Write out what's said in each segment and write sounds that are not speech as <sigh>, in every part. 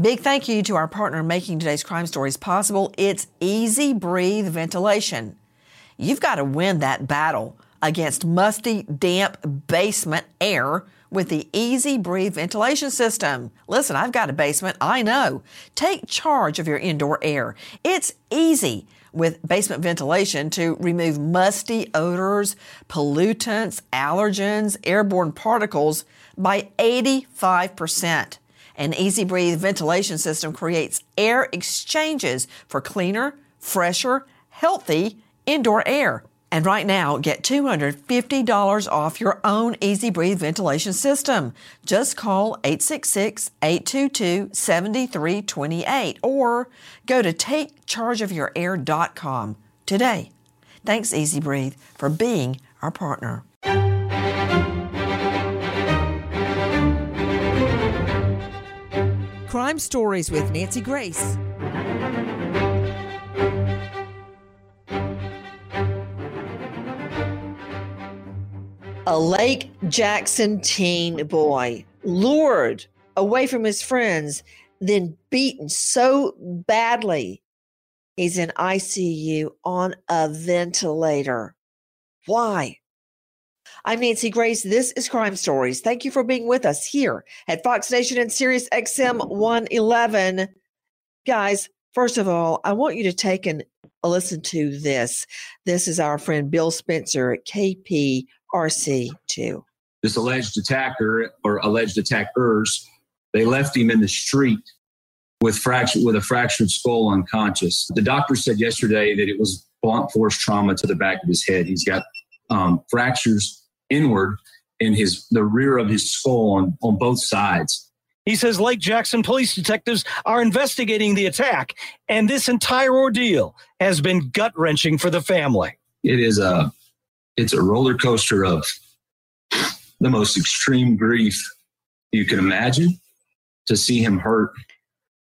Big thank you to our partner making today's crime stories possible. It's Easy Breathe Ventilation. You've got to win that battle against musty, damp basement air with the Easy Breathe ventilation system. Listen, I've got a basement, I know. Take charge of your indoor air. It's easy with basement ventilation to remove musty odors, pollutants, allergens, airborne particles by 85%. An Easy Breathe ventilation system creates air exchanges for cleaner, fresher, healthy indoor air. And right now, get $250 off your own Easy Breathe ventilation system. Just call 866-822-7328 or go to takechargeofyourair.com today. Thanks Easy Breathe for being our partner. Crime Stories with Nancy Grace. A Lake Jackson teen boy lured away from his friends, then beaten so badly he's in ICU on a ventilator. Why? I'm Nancy Grace. This is Crime Stories. Thank you for being with us here at Fox Nation and Sirius XM 111. Guys, first of all, I want you to take an, a listen to this. This is our friend Bill Spencer at KPRC2. This alleged attacker or alleged attackers, they left him in the street with fracture with a fractured skull unconscious. The doctor said yesterday that it was blunt force trauma to the back of his head. He's got um, fractures inward in his the rear of his skull on, on both sides. He says Lake Jackson police detectives are investigating the attack, and this entire ordeal has been gut wrenching for the family. It is a it's a roller coaster of the most extreme grief you can imagine. To see him hurt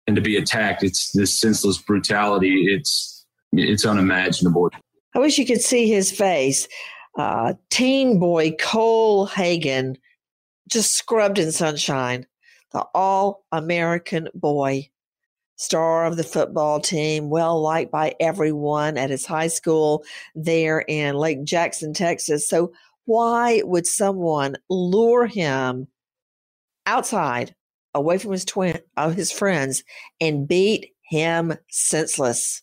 and to be attacked, it's this senseless brutality. It's it's unimaginable. I wish you could see his face uh, teen boy Cole Hagan, just scrubbed in sunshine, the all American boy, star of the football team, well liked by everyone at his high school there in Lake Jackson, Texas. So, why would someone lure him outside, away from his twin, of his friends, and beat him senseless?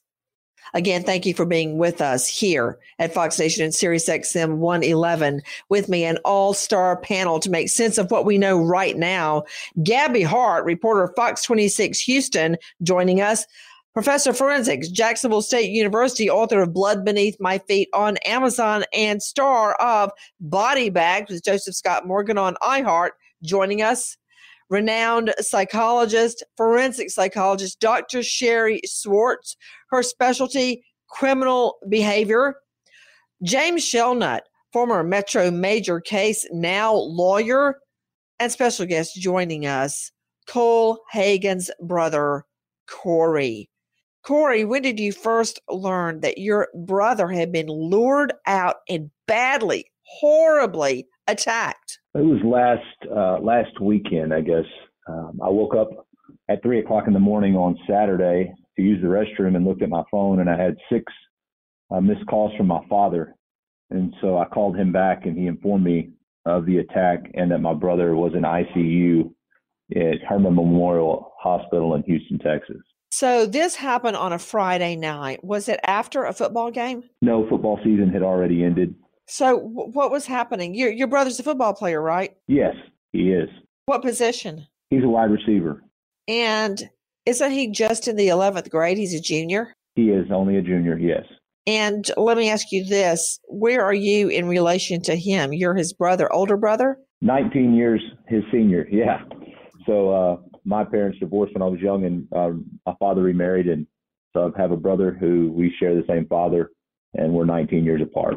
Again, thank you for being with us here at Fox Nation and Sirius XM 111 with me, an all star panel to make sense of what we know right now. Gabby Hart, reporter Fox 26 Houston, joining us. Professor Forensics, Jacksonville State University, author of Blood Beneath My Feet on Amazon, and star of Body Bags with Joseph Scott Morgan on iHeart, joining us renowned psychologist, forensic psychologist, Dr. Sherry Schwartz, her specialty, criminal behavior. James Shelnut, former Metro Major case, now lawyer, and special guest joining us, Cole Hagan's brother, Corey. Corey, when did you first learn that your brother had been lured out and badly, horribly attacked? It was last uh, last weekend, I guess. Um, I woke up at three o'clock in the morning on Saturday to use the restroom and looked at my phone, and I had six uh, missed calls from my father. And so I called him back, and he informed me of the attack and that my brother was in ICU at Hermann Memorial Hospital in Houston, Texas. So this happened on a Friday night. Was it after a football game? No, football season had already ended. So w- what was happening? Your your brother's a football player, right? Yes, he is. What position? He's a wide receiver. And isn't he just in the 11th grade? He's a junior. He is only a junior, yes. And let me ask you this where are you in relation to him? You're his brother, older brother? 19 years his senior, yeah. So uh, my parents divorced when I was young, and um, my father remarried, and so I have a brother who we share the same father, and we're 19 years apart.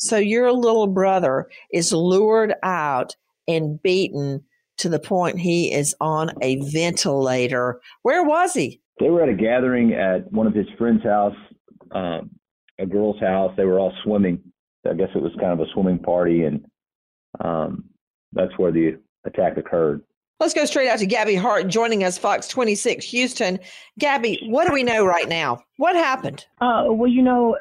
So your little brother is lured out and beaten to the point he is on a ventilator. Where was he? They were at a gathering at one of his friend's house, um, a girl's house. They were all swimming. I guess it was kind of a swimming party, and um, that's where the attack occurred. Let's go straight out to Gabby Hart joining us, Fox 26 Houston. Gabby, what do we know right now? What happened? Uh, well, you know,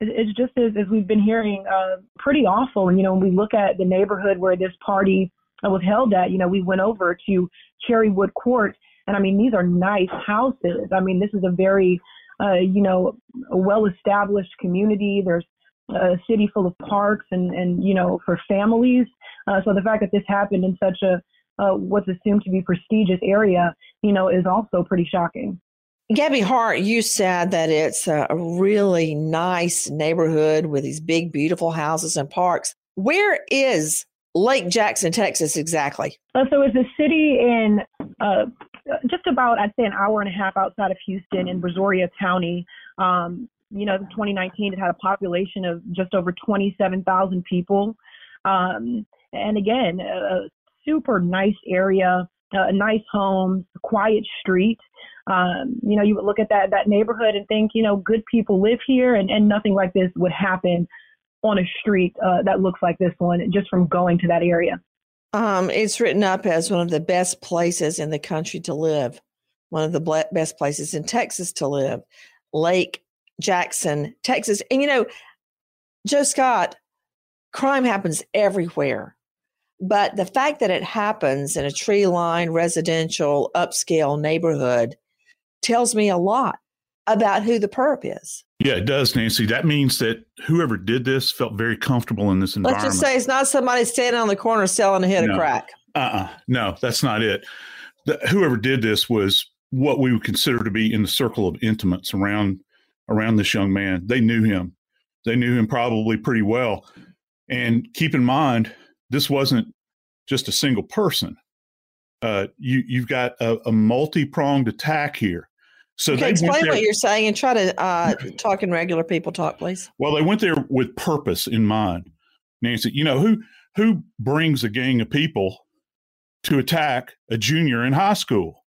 it's just as, as we've been hearing, uh, pretty awful. And, you know, when we look at the neighborhood where this party was held at, you know, we went over to Cherrywood Court. And I mean, these are nice houses. I mean, this is a very, uh, you know, well established community. There's a city full of parks and, and you know, for families. Uh, so the fact that this happened in such a uh, what's assumed to be prestigious area, you know, is also pretty shocking. Gabby Hart, you said that it's a really nice neighborhood with these big, beautiful houses and parks. Where is Lake Jackson, Texas, exactly? Uh, so it's a city in uh, just about, I'd say, an hour and a half outside of Houston in Brazoria County. Um, you know, in 2019, it had a population of just over 27,000 people. Um, and again, a super nice area, uh, nice homes, quiet street. Um, you know, you would look at that that neighborhood and think, you know, good people live here, and, and nothing like this would happen on a street uh, that looks like this one just from going to that area. Um, it's written up as one of the best places in the country to live, one of the best places in Texas to live, Lake Jackson, Texas. And you know, Joe Scott, crime happens everywhere. But the fact that it happens in a tree lined residential upscale neighborhood tells me a lot about who the perp is. Yeah, it does, Nancy. That means that whoever did this felt very comfortable in this environment. Let's just say it's not somebody standing on the corner selling a hit no. of crack. Uh uh-uh. uh No, that's not it. The, whoever did this was what we would consider to be in the circle of intimates around around this young man. They knew him. They knew him probably pretty well. And keep in mind, this wasn't just a single person. Uh, you you've got a, a multi pronged attack here. So okay, explain there, what you're saying and try to uh, talk in regular people talk, please. Well, they went there with purpose in mind, Nancy. You know who who brings a gang of people to attack a junior in high school?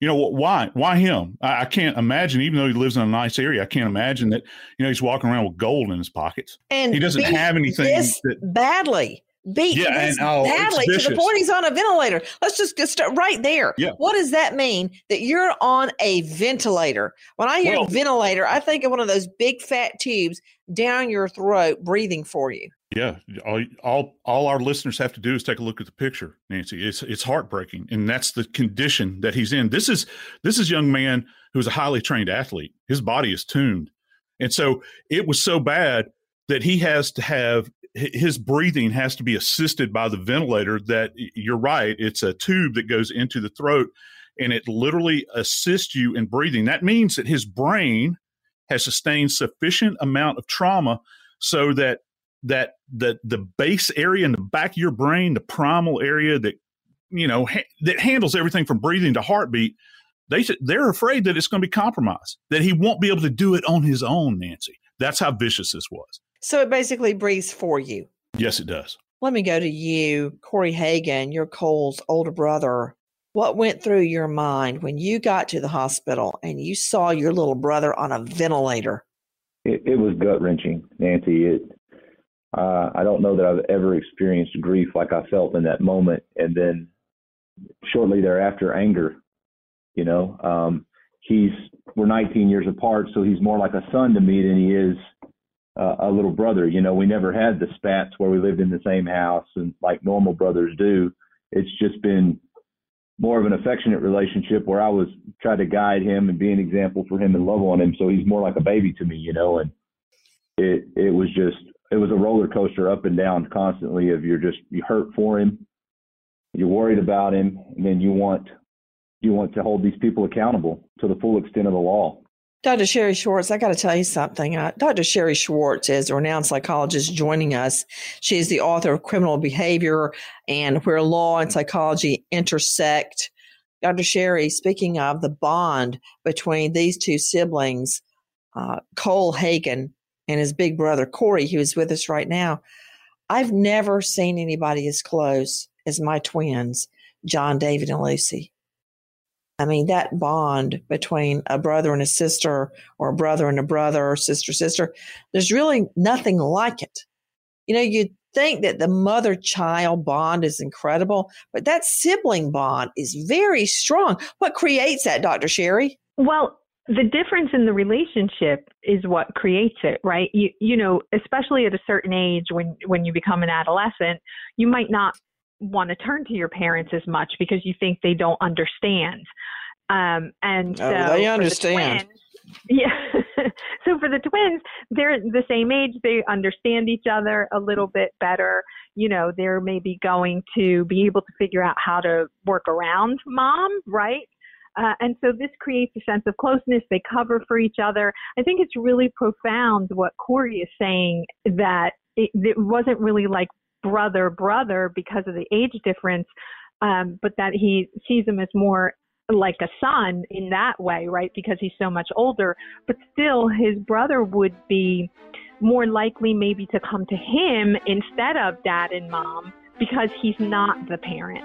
You know why? Why him? I, I, can't imagine. Even though he lives in a nice area, I can't imagine that. You know, he's walking around with gold in his pockets, and he doesn't have anything this that, badly beat yeah, and, oh, badly to the point he's on a ventilator. Let's just get start right there. Yeah. What does that mean that you're on a ventilator? When I hear well, ventilator, I think of one of those big fat tubes down your throat breathing for you. Yeah, all, all all our listeners have to do is take a look at the picture, Nancy. It's it's heartbreaking, and that's the condition that he's in. This is this is young man who's a highly trained athlete. His body is tuned, and so it was so bad that he has to have his breathing has to be assisted by the ventilator that you're right it's a tube that goes into the throat and it literally assists you in breathing. That means that his brain has sustained sufficient amount of trauma so that that the the base area in the back of your brain the primal area that you know ha- that handles everything from breathing to heartbeat they they're afraid that it's going to be compromised that he won't be able to do it on his own nancy. That's how vicious this was so it basically breathes for you. Yes, it does. Let me go to you, Corey Hagan, your Cole's older brother. What went through your mind when you got to the hospital and you saw your little brother on a ventilator? It, it was gut wrenching, Nancy. It, uh, I don't know that I've ever experienced grief like I felt in that moment. And then shortly thereafter, anger. You know, um, he's we're 19 years apart, so he's more like a son to me than he is uh, a little brother. You know, we never had the spats where we lived in the same house and like normal brothers do. It's just been more of an affectionate relationship where I was trying to guide him and be an example for him and love on him. So he's more like a baby to me, you know, and it, it was just, it was a roller coaster up and down constantly of you're just, you hurt for him, you're worried about him, and then you want, you want to hold these people accountable to the full extent of the law. Dr. Sherry Schwartz, I got to tell you something. Uh, Dr. Sherry Schwartz is a renowned psychologist joining us. She is the author of Criminal Behavior and Where Law and Psychology Intersect. Dr. Sherry, speaking of the bond between these two siblings, uh, Cole Hagan and his big brother Corey, who is with us right now, I've never seen anybody as close as my twins, John, David, and Lucy. I mean, that bond between a brother and a sister, or a brother and a brother, or sister, sister, there's really nothing like it. You know, you'd think that the mother child bond is incredible, but that sibling bond is very strong. What creates that, Dr. Sherry? Well, the difference in the relationship is what creates it, right? You you know, especially at a certain age when when you become an adolescent, you might not want to turn to your parents as much because you think they don't understand. Um, and oh, so oh, they understand. The twins, yeah. <laughs> so for the twins, they're the same age. They understand each other a little bit better. You know, they're maybe going to be able to figure out how to work around mom, right? Uh, and so this creates a sense of closeness. They cover for each other. I think it's really profound what Corey is saying that it, it wasn't really like brother brother because of the age difference, um, but that he sees him as more like a son in that way, right? Because he's so much older. But still, his brother would be more likely maybe to come to him instead of dad and mom because he's not the parent.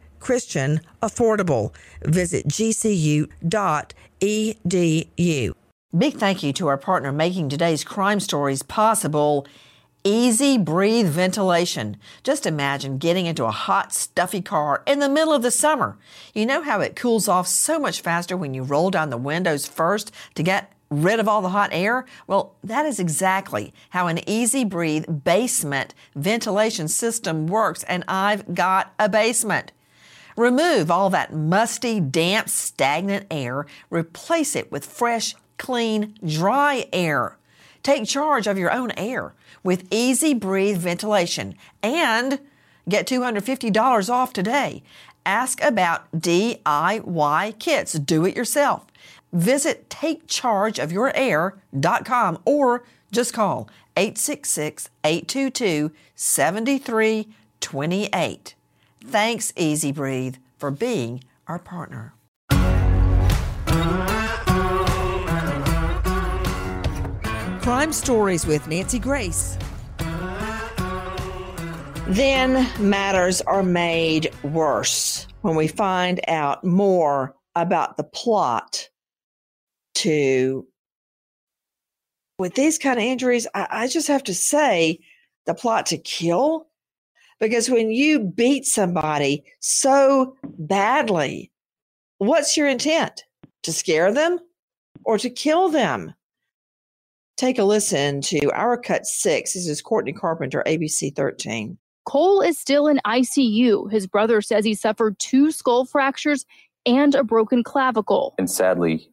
Christian, affordable. Visit gcu.edu. Big thank you to our partner making today's crime stories possible. Easy breathe ventilation. Just imagine getting into a hot, stuffy car in the middle of the summer. You know how it cools off so much faster when you roll down the windows first to get rid of all the hot air? Well, that is exactly how an easy breathe basement ventilation system works, and I've got a basement. Remove all that musty, damp, stagnant air. Replace it with fresh, clean, dry air. Take charge of your own air with Easy Breathe ventilation and get $250 off today. Ask about DIY kits. Do it yourself. Visit takechargeofyourair.com or just call 866 822 7328. Thanks, Easy Breathe, for being our partner. Crime Stories with Nancy Grace. Then matters are made worse when we find out more about the plot to. With these kind of injuries, I, I just have to say the plot to kill because when you beat somebody so badly, what's your intent? To scare them or to kill them? Take a listen to Our Cut 6. This is Courtney Carpenter, ABC 13. Cole is still in ICU. His brother says he suffered two skull fractures and a broken clavicle. And sadly,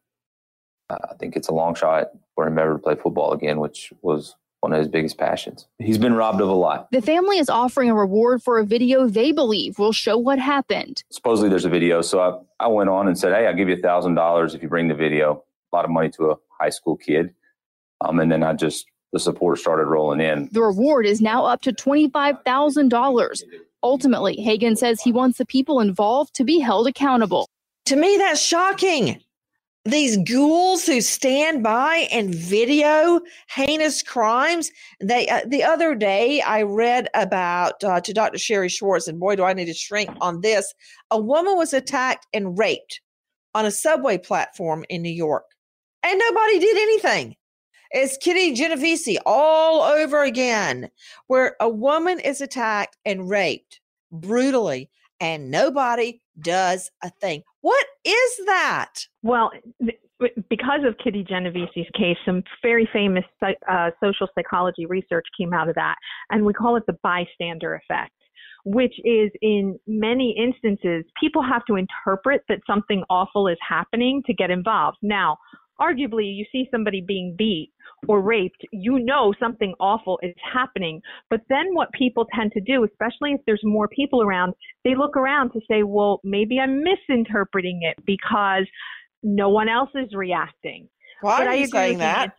uh, I think it's a long shot for him ever to play football again, which was one of his biggest passions. He's been robbed of a lot. The family is offering a reward for a video they believe will show what happened. Supposedly there's a video. So I, I went on and said, Hey, I'll give you a thousand dollars if you bring the video. A lot of money to a high school kid. Um, and then I just, the support started rolling in. The reward is now up to $25,000. Ultimately, Hagan says he wants the people involved to be held accountable. To me, that's shocking these ghouls who stand by and video heinous crimes. They uh, the other day I read about uh, to Dr. Sherry Schwartz, and boy, do I need to shrink on this. A woman was attacked and raped on a subway platform in New York, and nobody did anything. It's Kitty Genovese all over again, where a woman is attacked and raped brutally, and nobody does a thing. What is that? Well, because of Kitty Genovese's case, some very famous uh, social psychology research came out of that, and we call it the bystander effect, which is in many instances, people have to interpret that something awful is happening to get involved. Now, arguably, you see somebody being beat or raped, you know something awful is happening. But then what people tend to do, especially if there's more people around, they look around to say, well, maybe I'm misinterpreting it because no one else is reacting. Why but are you saying that?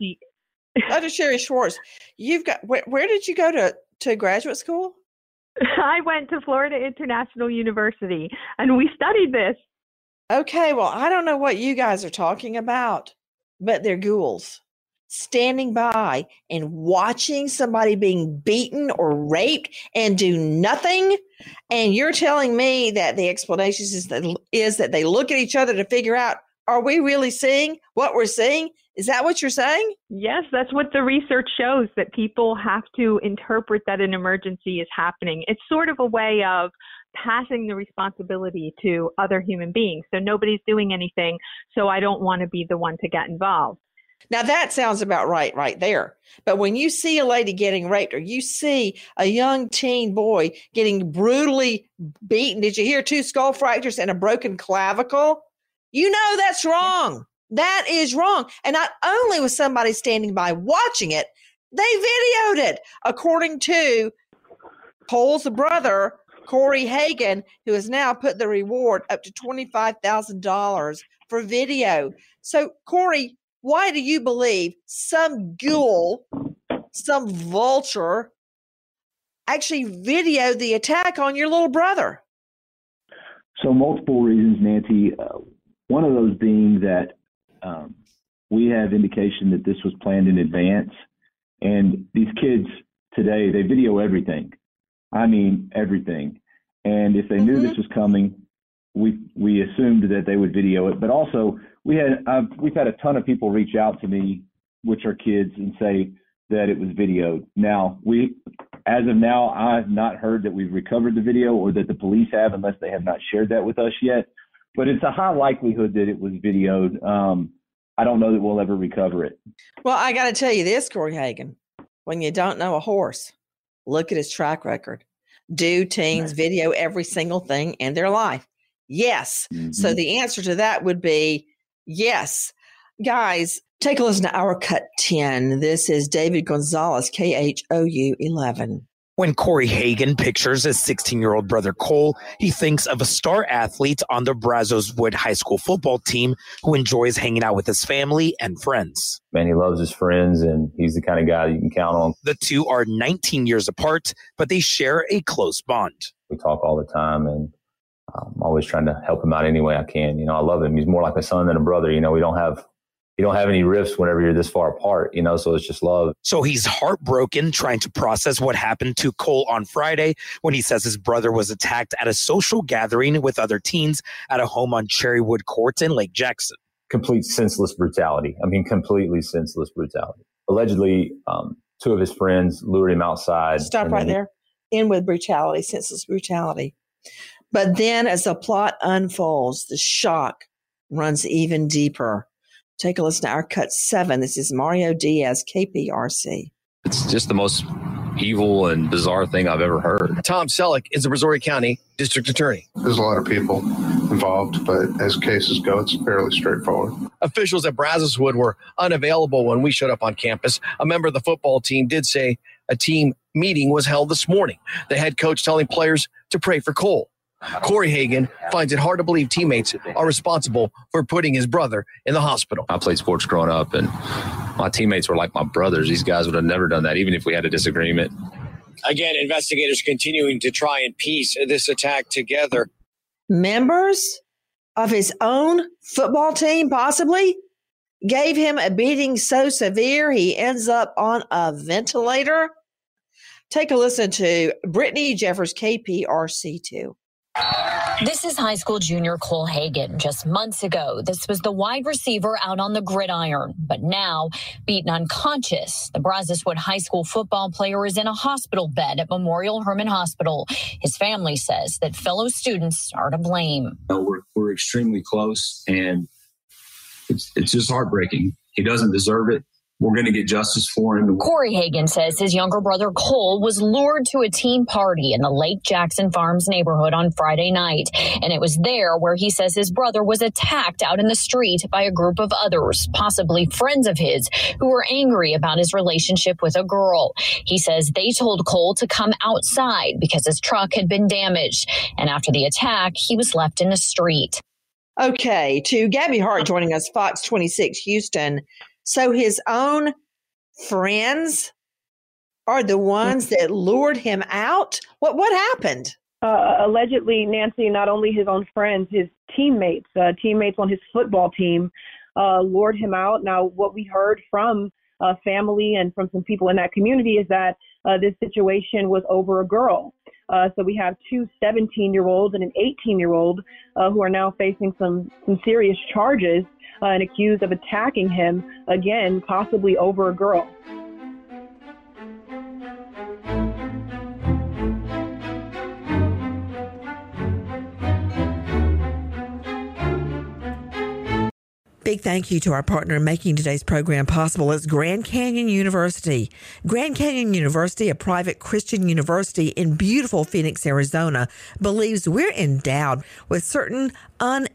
Dr. Oh, Sherry Schwartz, you've got where, where did you go to to graduate school? <laughs> I went to Florida International University and we studied this. Okay, well, I don't know what you guys are talking about, but they're ghouls. Standing by and watching somebody being beaten or raped and do nothing and you're telling me that the explanation is that, is that they look at each other to figure out are we really seeing what we're seeing? Is that what you're saying? Yes that's what the research shows that people have to interpret that an emergency is happening. It's sort of a way of passing the responsibility to other human beings so nobody's doing anything so i don't want to be the one to get involved now that sounds about right, right there. But when you see a lady getting raped or you see a young teen boy getting brutally beaten, did you hear two skull fractures and a broken clavicle? You know that's wrong. That is wrong. And not only was somebody standing by watching it, they videoed it. According to Cole's brother, Corey Hagan, who has now put the reward up to $25,000 for video. So, Corey, why do you believe some ghoul, some vulture, actually videoed the attack on your little brother? So, multiple reasons, Nancy. Uh, one of those being that um, we have indication that this was planned in advance. And these kids today, they video everything. I mean, everything. And if they mm-hmm. knew this was coming, we we assumed that they would video it. But also, we had I've, we've had a ton of people reach out to me, which are kids, and say that it was videoed. Now we, as of now, I've not heard that we've recovered the video or that the police have, unless they have not shared that with us yet. But it's a high likelihood that it was videoed. Um, I don't know that we'll ever recover it. Well, I got to tell you this, Corey Hagan. When you don't know a horse, look at his track record. Do teens video every single thing in their life? Yes. Mm-hmm. So the answer to that would be Yes. Guys, take a listen to our cut 10. This is David Gonzalez, K H O U 11. When Corey Hagan pictures his 16 year old brother Cole, he thinks of a star athlete on the Brazoswood High School football team who enjoys hanging out with his family and friends. Man, he loves his friends and he's the kind of guy you can count on. The two are 19 years apart, but they share a close bond. We talk all the time and um, I'm always trying to help him out any way I can. You know, I love him. He's more like a son than a brother. You know, we don't have you don't have any rifts whenever you're this far apart, you know, so it's just love. So he's heartbroken trying to process what happened to Cole on Friday when he says his brother was attacked at a social gathering with other teens at a home on Cherrywood Court in Lake Jackson. Complete senseless brutality. I mean, completely senseless brutality. Allegedly, um, two of his friends lured him outside. Stop right there. In with brutality, senseless brutality. But then as the plot unfolds, the shock runs even deeper. Take a listen to our cut seven. This is Mario Diaz, KPRC. It's just the most evil and bizarre thing I've ever heard. Tom Selleck is the Brazoria County District Attorney. There's a lot of people involved, but as cases go, it's fairly straightforward. Officials at Brazoswood were unavailable when we showed up on campus. A member of the football team did say a team meeting was held this morning. The head coach telling players to pray for Cole. Corey Hagan finds it hard to believe teammates are responsible for putting his brother in the hospital. I played sports growing up, and my teammates were like my brothers. These guys would have never done that, even if we had a disagreement. Again, investigators continuing to try and piece this attack together. Members of his own football team possibly gave him a beating so severe he ends up on a ventilator. Take a listen to Brittany Jeffers, KPRC2. This is high school junior Cole Hagan. Just months ago, this was the wide receiver out on the gridiron, but now beaten unconscious. The Brazoswood High School football player is in a hospital bed at Memorial Hermann Hospital. His family says that fellow students are to blame. We're, we're extremely close, and it's, it's just heartbreaking. He doesn't deserve it we're going to get justice for him. Corey Hagan says his younger brother Cole was lured to a teen party in the Lake Jackson Farms neighborhood on Friday night. And it was there where he says his brother was attacked out in the street by a group of others, possibly friends of his, who were angry about his relationship with a girl. He says they told Cole to come outside because his truck had been damaged. And after the attack, he was left in the street. Okay, to Gabby Hart joining us, Fox 26 Houston. So his own friends are the ones that lured him out. What what happened? Uh, allegedly, Nancy, not only his own friends, his teammates, uh, teammates on his football team, uh, lured him out. Now, what we heard from uh, family and from some people in that community is that uh, this situation was over a girl. Uh, so we have two 17 year olds and an 18 year old who are now facing some, some serious charges uh, and accused of attacking him again, possibly over a girl. Big thank you to our partner in making today's program possible is Grand Canyon University. Grand Canyon University, a private Christian university in beautiful Phoenix, Arizona, believes we're endowed with certain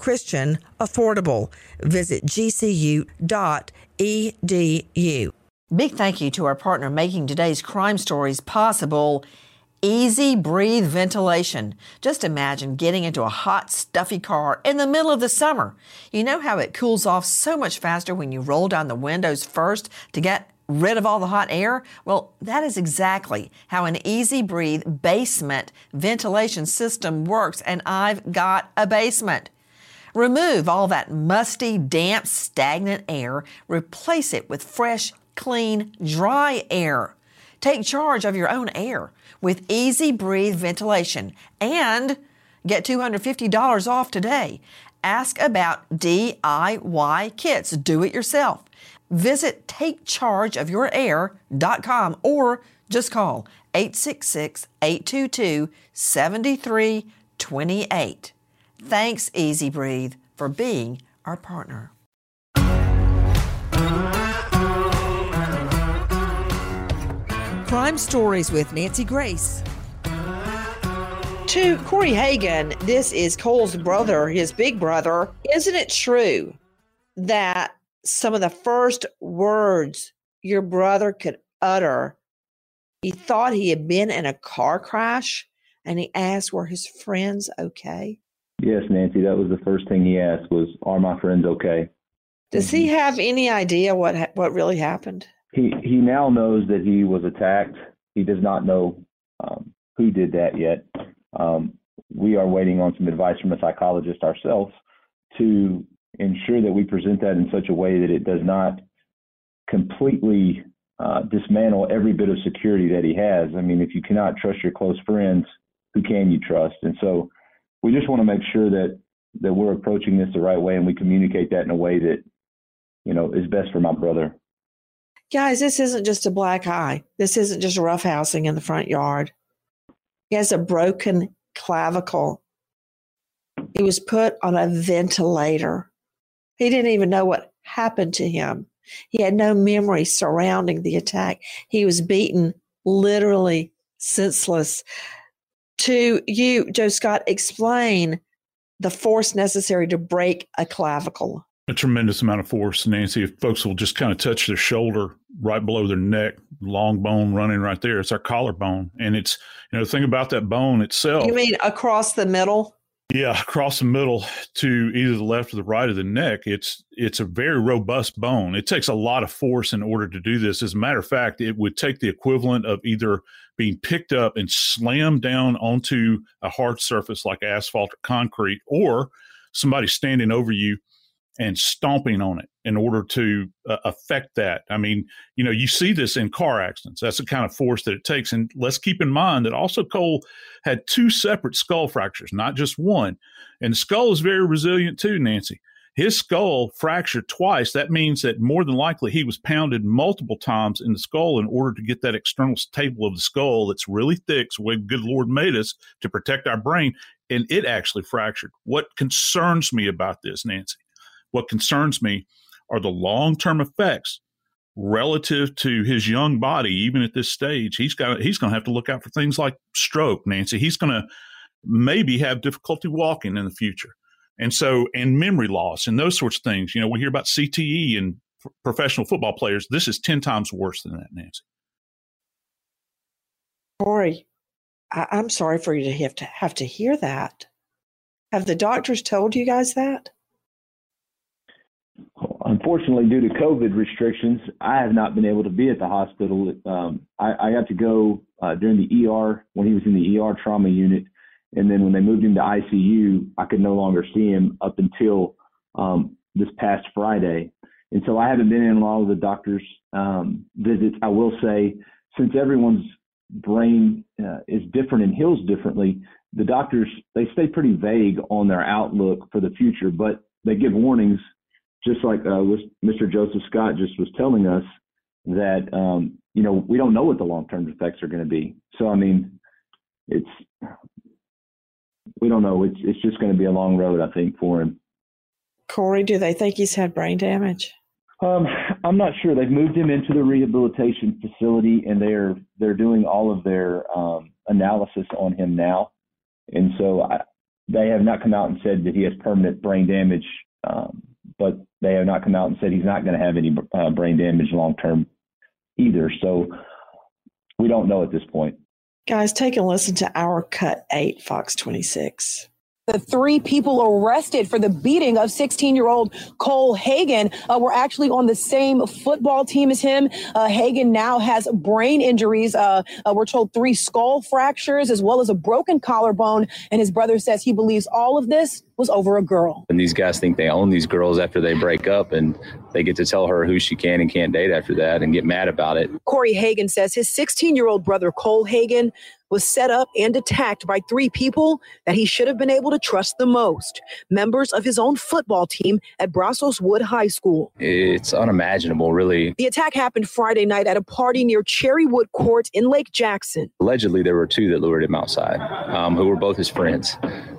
Christian, affordable. Visit gcu.edu. Big thank you to our partner making today's crime stories possible. Easy breathe ventilation. Just imagine getting into a hot, stuffy car in the middle of the summer. You know how it cools off so much faster when you roll down the windows first to get rid of all the hot air? Well, that is exactly how an easy breathe basement ventilation system works, and I've got a basement. Remove all that musty, damp, stagnant air. Replace it with fresh, clean, dry air. Take charge of your own air with Easy Breathe ventilation and get $250 off today. Ask about DIY kits. Do it yourself. Visit takechargeofyourair.com or just call 866 822 7328. Thanks, Easy Breathe, for being our partner. Crime Stories with Nancy Grace. To Corey Hagan, this is Cole's brother, his big brother. Isn't it true that some of the first words your brother could utter, he thought he had been in a car crash and he asked, Were his friends okay? Yes, Nancy, that was the first thing he asked was, "Are my friends okay?" Does he have any idea what ha- what really happened? He he now knows that he was attacked. He does not know um, who did that yet. Um, we are waiting on some advice from a psychologist ourselves to ensure that we present that in such a way that it does not completely uh, dismantle every bit of security that he has. I mean, if you cannot trust your close friends, who can you trust? And so we just want to make sure that that we're approaching this the right way and we communicate that in a way that you know is best for my brother. Guys, this isn't just a black eye. This isn't just roughhousing in the front yard. He has a broken clavicle. He was put on a ventilator. He didn't even know what happened to him. He had no memory surrounding the attack. He was beaten literally senseless. To you, Joe Scott, explain the force necessary to break a clavicle. A tremendous amount of force, Nancy. If folks will just kind of touch their shoulder right below their neck, long bone running right there, it's our collarbone. And it's, you know, the thing about that bone itself. You mean across the middle? Yeah, across the middle to either the left or the right of the neck. It's it's a very robust bone. It takes a lot of force in order to do this. As a matter of fact, it would take the equivalent of either being picked up and slammed down onto a hard surface like asphalt or concrete, or somebody standing over you and stomping on it in order to uh, affect that. I mean, you know, you see this in car accidents. That's the kind of force that it takes. And let's keep in mind that also Cole had two separate skull fractures, not just one. And the skull is very resilient too, Nancy. His skull fractured twice. That means that more than likely he was pounded multiple times in the skull in order to get that external table of the skull that's really thick. Way good Lord made us to protect our brain, and it actually fractured. What concerns me about this, Nancy, what concerns me are the long term effects relative to his young body, even at this stage. He's got he's going to have to look out for things like stroke, Nancy. He's going to maybe have difficulty walking in the future, and so and memory loss and those sorts of things. You know, we hear about CTE and professional football players. This is ten times worse than that, Nancy. Corey, I- I'm sorry for you to have to have to hear that. Have the doctors told you guys that? unfortunately, due to COVID restrictions, I have not been able to be at the hospital. Um, I, I, got to go uh, during the ER when he was in the ER trauma unit, and then when they moved him to ICU, I could no longer see him up until um, this past Friday. And so I haven't been in a lot of the doctor's um, visits. I will say, since everyone's brain uh, is different and heals differently, the doctors they stay pretty vague on their outlook for the future, but they give warnings just like uh, Mr. Joseph Scott just was telling us that um, you know we don't know what the long-term effects are going to be. So I mean, it's we don't know. It's it's just going to be a long road, I think, for him. Corey, do they think he's had brain damage? Um, I'm not sure. They've moved him into the rehabilitation facility, and they're they're doing all of their um, analysis on him now. And so I, they have not come out and said that he has permanent brain damage um, but they have not come out and said he's not going to have any uh, brain damage long term either. So we don't know at this point. Guys, take a listen to our cut eight, Fox 26. The three people arrested for the beating of 16 year old Cole Hagan uh, were actually on the same football team as him. Uh, Hagan now has brain injuries. Uh, uh, we're told three skull fractures as well as a broken collarbone. And his brother says he believes all of this was over a girl. And these guys think they own these girls after they break up and they get to tell her who she can and can't date after that and get mad about it. Corey Hagan says his 16 year old brother, Cole Hagan, was set up and attacked by three people that he should have been able to trust the most members of his own football team at Brazoswood High School. It's unimaginable, really. The attack happened Friday night at a party near Cherrywood Court in Lake Jackson. Allegedly, there were two that lured him outside, um, who were both his friends.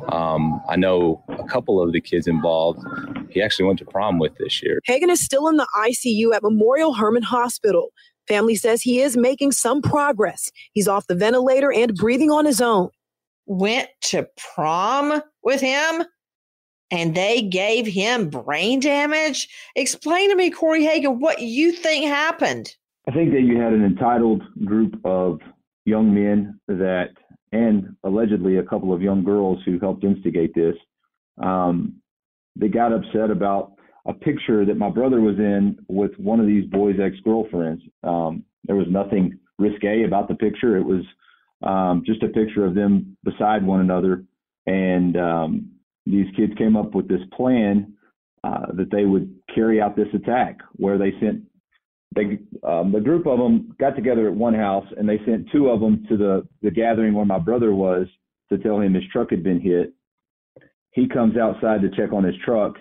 Um, I know a couple of the kids involved. He actually went to prom with this year. Hagan is still in the ICU at Memorial Hermann Hospital. Family says he is making some progress. He's off the ventilator and breathing on his own. Went to prom with him and they gave him brain damage? Explain to me, Corey Hagan, what you think happened. I think that you had an entitled group of young men that, and allegedly a couple of young girls who helped instigate this, um, they got upset about a picture that my brother was in with one of these boys' ex girlfriends. Um, there was nothing risque about the picture. It was um, just a picture of them beside one another. And um, these kids came up with this plan uh, that they would carry out this attack where they sent they um, the group of them got together at one house and they sent two of them to the the gathering where my brother was to tell him his truck had been hit. He comes outside to check on his truck,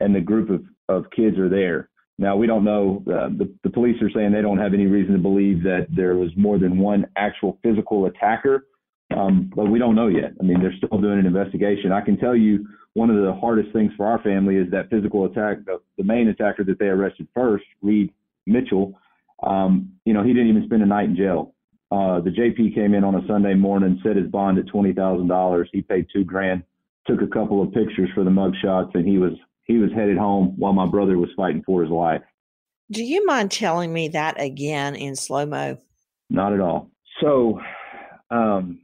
and the group of of kids are there. Now we don't know. Uh, the the police are saying they don't have any reason to believe that there was more than one actual physical attacker, um, but we don't know yet. I mean, they're still doing an investigation. I can tell you one of the hardest things for our family is that physical attack. The, the main attacker that they arrested first, Reed Mitchell, um, you know, he didn't even spend a night in jail. Uh, the JP came in on a Sunday morning, set his bond at twenty thousand dollars. He paid two grand, took a couple of pictures for the mug shots, and he was he was headed home while my brother was fighting for his life. Do you mind telling me that again in slow mo? Not at all. So, um,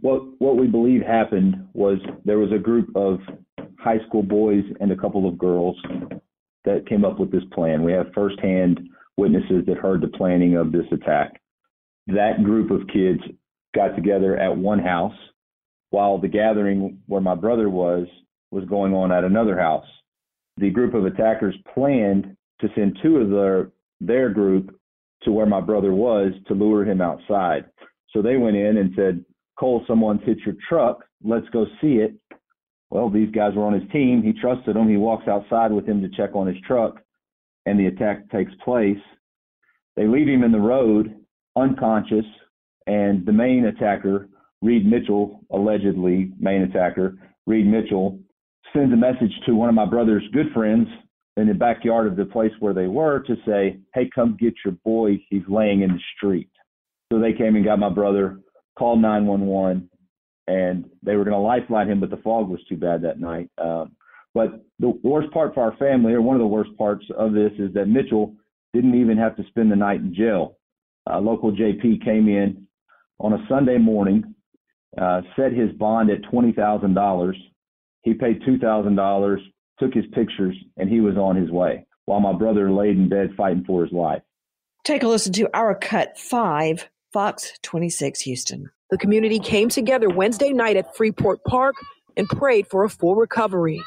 what what we believe happened was there was a group of high school boys and a couple of girls that came up with this plan. We have firsthand witnesses that heard the planning of this attack. That group of kids got together at one house while the gathering where my brother was was going on at another house. The group of attackers planned to send two of their their group to where my brother was to lure him outside. So they went in and said, Cole, someone's hit your truck. Let's go see it. Well, these guys were on his team. He trusted them. He walks outside with him to check on his truck, and the attack takes place. They leave him in the road, unconscious, and the main attacker, Reed Mitchell, allegedly main attacker, Reed Mitchell, sends a message to one of my brother's good friends in the backyard of the place where they were to say, "Hey, come get your boy. He's laying in the street." So they came and got my brother, called 911, and they were going to lifeline him, but the fog was too bad that night. Um, but the worst part for our family, or one of the worst parts of this, is that Mitchell didn't even have to spend the night in jail. Uh, local JP came in on a Sunday morning, uh, set his bond at twenty thousand dollars. He paid two thousand dollars, took his pictures, and he was on his way. While my brother laid in bed fighting for his life. Take a listen to our cut five, Fox 26 Houston. The community came together Wednesday night at Freeport Park and prayed for a full recovery.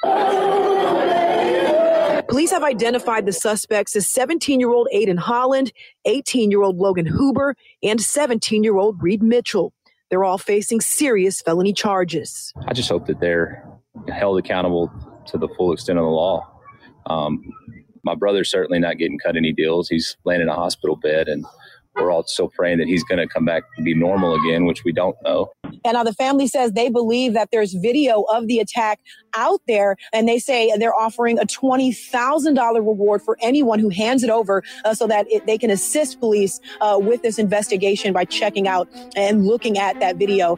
Police have identified the suspects as 17 year old Aiden Holland, 18 year old Logan Huber, and 17 year old Reed Mitchell. They're all facing serious felony charges. I just hope that they're held accountable to the full extent of the law. Um, my brother's certainly not getting cut any deals. He's laying in a hospital bed, and we're all still praying that he's going to come back and be normal again, which we don't know. And now the family says they believe that there's video of the attack out there, and they say they're offering a $20,000 reward for anyone who hands it over uh, so that it, they can assist police uh, with this investigation by checking out and looking at that video.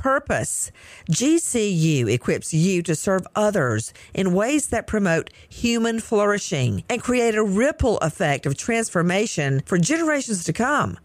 purpose. GCU equips you to serve others in ways that promote human flourishing and create a ripple effect of transformation for generations to come.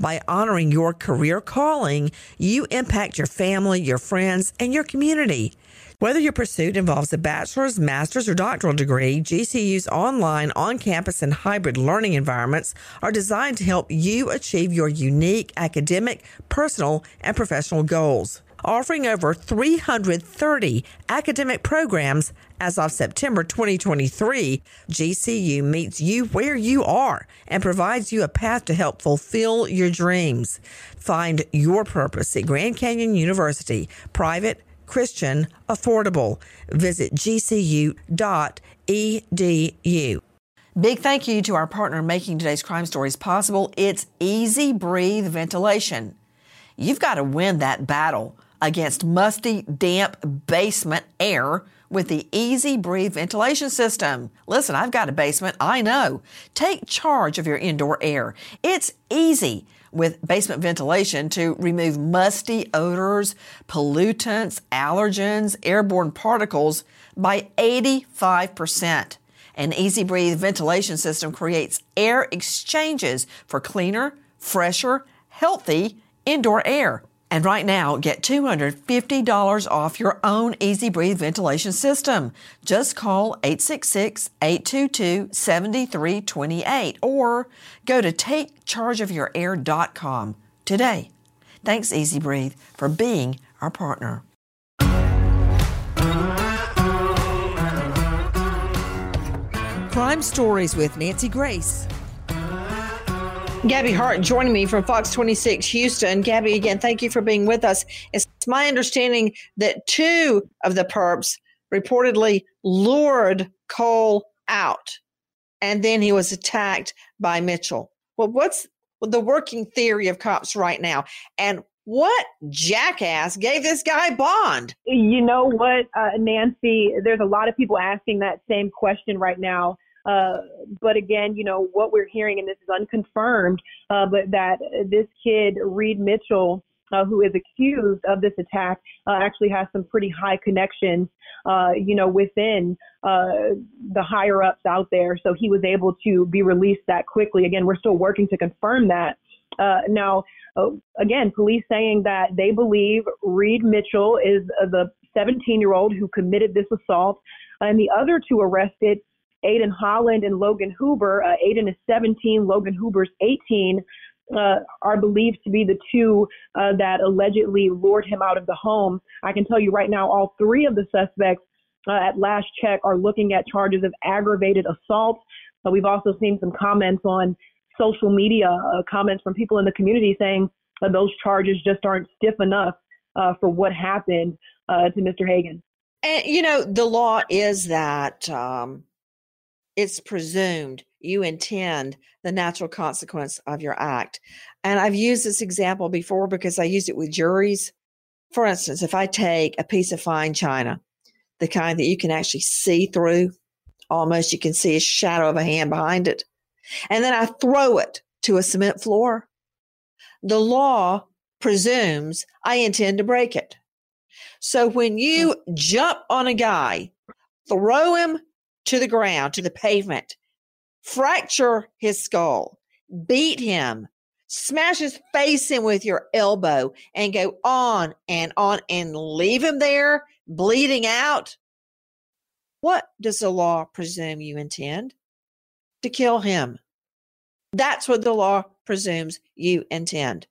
By honoring your career calling, you impact your family, your friends, and your community. Whether your pursuit involves a bachelor's, master's, or doctoral degree, GCU's online, on campus, and hybrid learning environments are designed to help you achieve your unique academic, personal, and professional goals. Offering over 330 academic programs as of September 2023, GCU meets you where you are and provides you a path to help fulfill your dreams. Find your purpose at Grand Canyon University, private, Christian, affordable. Visit gcu.edu. Big thank you to our partner making today's crime stories possible. It's Easy Breathe Ventilation. You've got to win that battle against musty, damp basement air with the Easy Breathe ventilation system. Listen, I've got a basement, I know. Take charge of your indoor air. It's easy with basement ventilation to remove musty odors, pollutants, allergens, airborne particles by 85%. An Easy Breathe ventilation system creates air exchanges for cleaner, fresher, healthy indoor air. And right now, get $250 off your own Easy Breathe ventilation system. Just call 866-822-7328 or go to takechargeofyourair.com today. Thanks Easy Breathe for being our partner. Crime Stories with Nancy Grace. Gabby Hart joining me from Fox 26 Houston. Gabby, again, thank you for being with us. It's my understanding that two of the perps reportedly lured Cole out and then he was attacked by Mitchell. Well, what's the working theory of cops right now? And what jackass gave this guy bond? You know what, uh, Nancy? There's a lot of people asking that same question right now. Uh, but again, you know, what we're hearing, and this is unconfirmed, uh, but that this kid, Reed Mitchell, uh, who is accused of this attack, uh, actually has some pretty high connections, uh, you know, within uh, the higher ups out there. So he was able to be released that quickly. Again, we're still working to confirm that. Uh now, again, police saying that they believe Reed Mitchell is the 17 year old who committed this assault, and the other two arrested Aiden Holland and Logan Huber. Uh, Aiden is 17, Logan Huber's 18. Uh, are believed to be the two uh, that allegedly lured him out of the home. I can tell you right now, all three of the suspects uh, at last check are looking at charges of aggravated assault. But we've also seen some comments on social media, uh, comments from people in the community saying those charges just aren't stiff enough uh, for what happened to Mr. Hagan. And you know, the law is that um, it's presumed you intend the natural consequence of your act. And I've used this example before because I used it with juries. For instance, if I take a piece of fine china, the kind that you can actually see through, almost you can see a shadow of a hand behind it, and then I throw it to a cement floor, the law presumes I intend to break it. So when hmm. you jump on a guy, throw him to the ground, to the pavement, fracture his skull, beat him, smash his face in with your elbow, and go on and on and leave him there bleeding out. What does the law presume you intend? To kill him. That's what the law presumes you intend.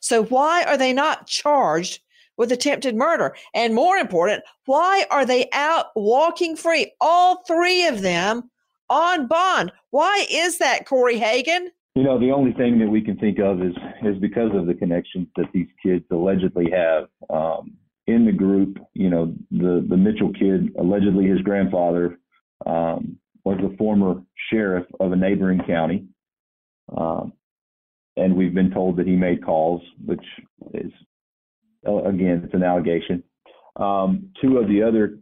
So, why are they not charged with attempted murder. And more important, why are they out walking free? All three of them on bond. Why is that, Corey Hagan? You know, the only thing that we can think of is is because of the connections that these kids allegedly have um, in the group. You know, the the Mitchell kid allegedly his grandfather um, was the former sheriff of a neighboring county, um, and we've been told that he made calls, which is again, it's an allegation. Um, two of the other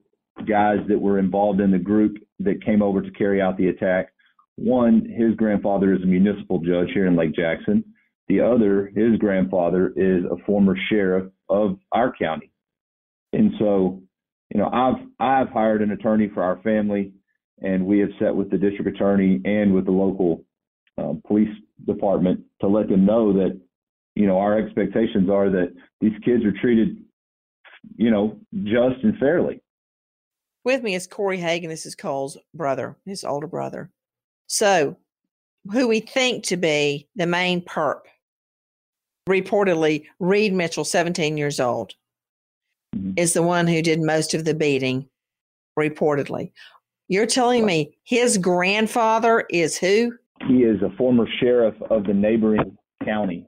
guys that were involved in the group that came over to carry out the attack. One, his grandfather is a municipal judge here in Lake Jackson. The other, his grandfather is a former sheriff of our county. And so, you know, I've I've hired an attorney for our family, and we have sat with the district attorney and with the local uh, police department to let them know that you know, our expectations are that these kids are treated, you know, just and fairly. With me is Corey Hagan. This is Cole's brother, his older brother. So, who we think to be the main perp, reportedly Reed Mitchell, 17 years old, mm-hmm. is the one who did most of the beating, reportedly. You're telling me his grandfather is who? He is a former sheriff of the neighboring county.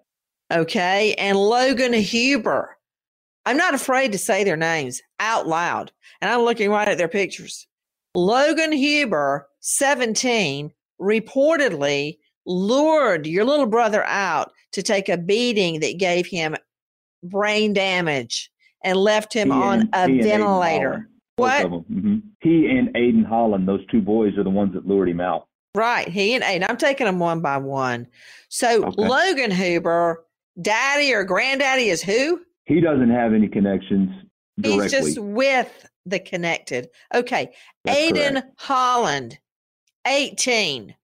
Okay. And Logan Huber. I'm not afraid to say their names out loud. And I'm looking right at their pictures. Logan Huber, 17, reportedly lured your little brother out to take a beating that gave him brain damage and left him on a ventilator. What? Both of them. hmm He and Aiden Holland, those two boys, are the ones that lured him out. Right. He and Aiden. I'm taking them one by one. So Okay. Logan Huber, daddy or granddaddy is who? He doesn't have any connections directly. He's just with the connected. Okay. That's Aiden correct. Holland, 18.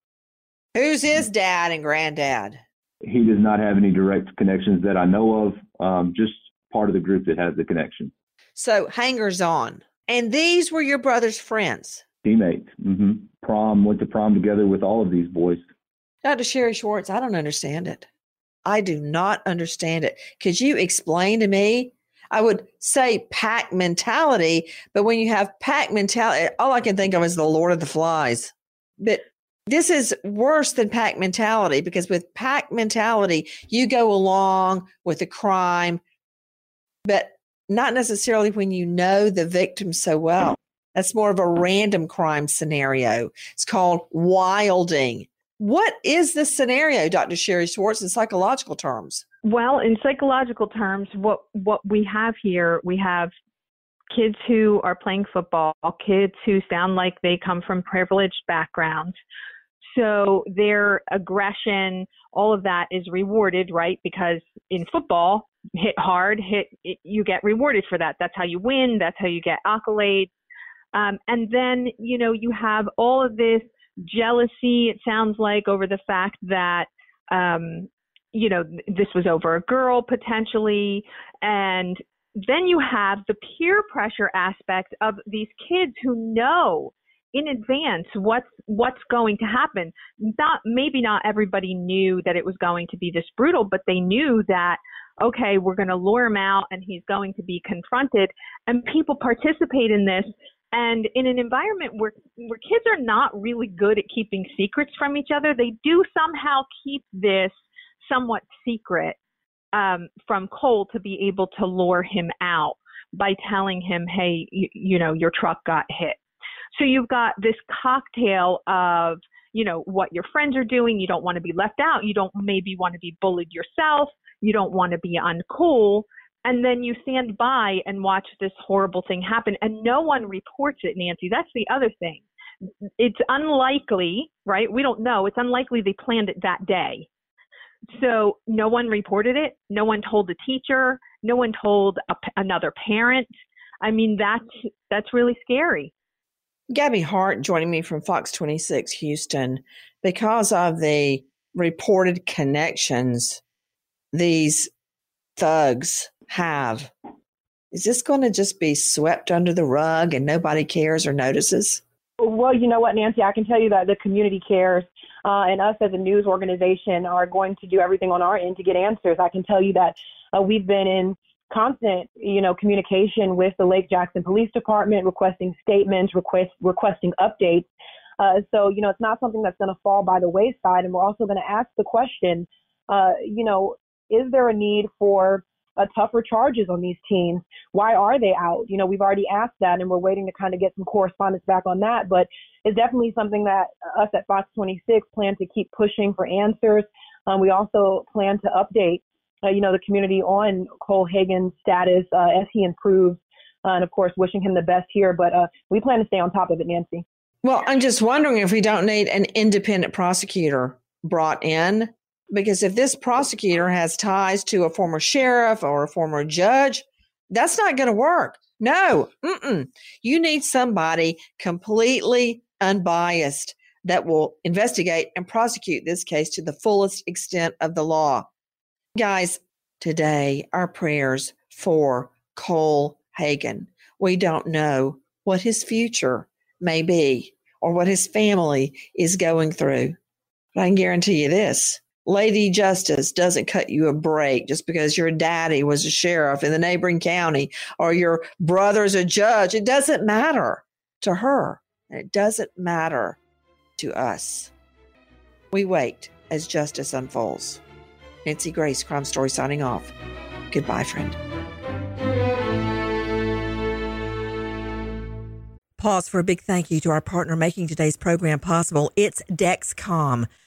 Who's his dad and granddad? he does not have any direct connections that I know of. Um, just part of the group that has the connection. So hangers on. And these were your brother's friends. Teammates. hmm Prom went to prom together with all of these boys. Dr. Sherry Schwartz, I don't understand it. I do not understand it. Could you explain to me? I would say pack mentality, but when you have pack mentality, all I can think of is the Lord of the Flies. But this is worse than pack mentality because with pack mentality, you go along with the crime, but not necessarily when you know the victim so well. That's more of a random crime scenario. It's called wilding. What is this scenario, Dr. Sherry Schwartz, in psychological terms? Well, in psychological terms, what what we have here, we have kids who are playing football, kids who sound like they come from privileged backgrounds. So their aggression, all of that is rewarded, right? Because in football, hit hard, hit you get rewarded for that. That's how you win. That's how you get accolades. Um, and then you know you have all of this jealousy. It sounds like over the fact that um, you know this was over a girl potentially, and then you have the peer pressure aspect of these kids who know in advance what's what's going to happen. Not maybe not everybody knew that it was going to be this brutal, but they knew that okay, we're going to lure him out and he's going to be confronted and people participate in this and in an environment where where kids are not really good at keeping secrets from each other, they do somehow keep this somewhat secret um, from Cole to be able to lure him out by telling him, "Hey, you, you know, your truck got hit." So you've got this cocktail of you know what your friends are doing. You don't want to be left out. You don't maybe want to be bullied yourself. You don't want to be uncool and then you stand by and watch this horrible thing happen and no one reports it nancy. That's the other thing. It's unlikely right? We don't know. It's unlikely they planned it that day. So no one reported it. No one told the teacher. No one told a, another parent. I mean that's that's really scary. Gabby Hart joining me from Fox 26 Houston. Because of the reported connections these thugs have. Is this going to just be swept under the rug and nobody cares or notices? Well, you know what, Nancy, I can tell you that the community cares, uh, and us as a news organization are going to do everything on our end to get answers. I can tell you that uh, we've been in constant, you know, communication with the Lake Jackson Police Department, requesting statements, request requesting updates. Uh, so, you know, it's not something that's going to fall by the wayside, and we're also going to ask the question, uh, you know, is there a need for uh, tougher charges on these teens. Why are they out? You know, we've already asked that, and we're waiting to kind of get some correspondence back on that. But it's definitely something that us at Fox 26 plan to keep pushing for answers. Um, we also plan to update, uh, you know, the community on Cole Hagan's status uh, as he improves, uh, and of course, wishing him the best here. But uh, we plan to stay on top of it, Nancy. Well, I'm just wondering if we don't need an independent prosecutor brought in because if this prosecutor has ties to a former sheriff or a former judge, that's not going to work. No, mm-mm. you need somebody completely unbiased that will investigate and prosecute this case to the fullest extent of the law. Guys, today our prayers for Cole Hagan. We don't know what his future may be or what his family is going through. But I can guarantee you this Lady Justice doesn't cut you a break just because your daddy was a sheriff in the neighboring county or your brother's a judge. It doesn't matter to her. And it doesn't matter to us. We wait as justice unfolds. Nancy Grace, Crime Story, signing off. Goodbye, friend. Pause for a big thank you to our partner making today's program possible. It's Dexcom.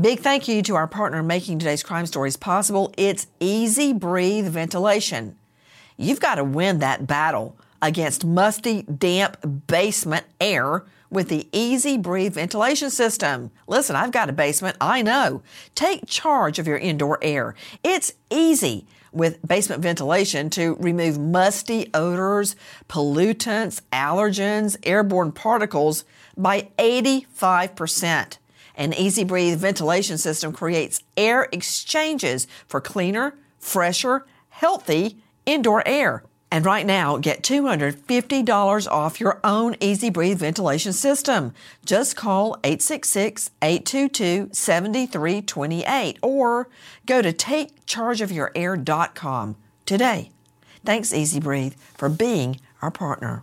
Big thank you to our partner making today's crime stories possible. It's Easy Breathe Ventilation. You've got to win that battle against musty, damp basement air with the Easy Breathe ventilation system. Listen, I've got a basement, I know. Take charge of your indoor air. It's easy with basement ventilation to remove musty odors, pollutants, allergens, airborne particles by 85%. An Easy Breathe ventilation system creates air exchanges for cleaner, fresher, healthy indoor air. And right now, get $250 off your own Easy Breathe ventilation system. Just call 866-822-7328 or go to takechargeofyourair.com today. Thanks Easy Breathe for being our partner.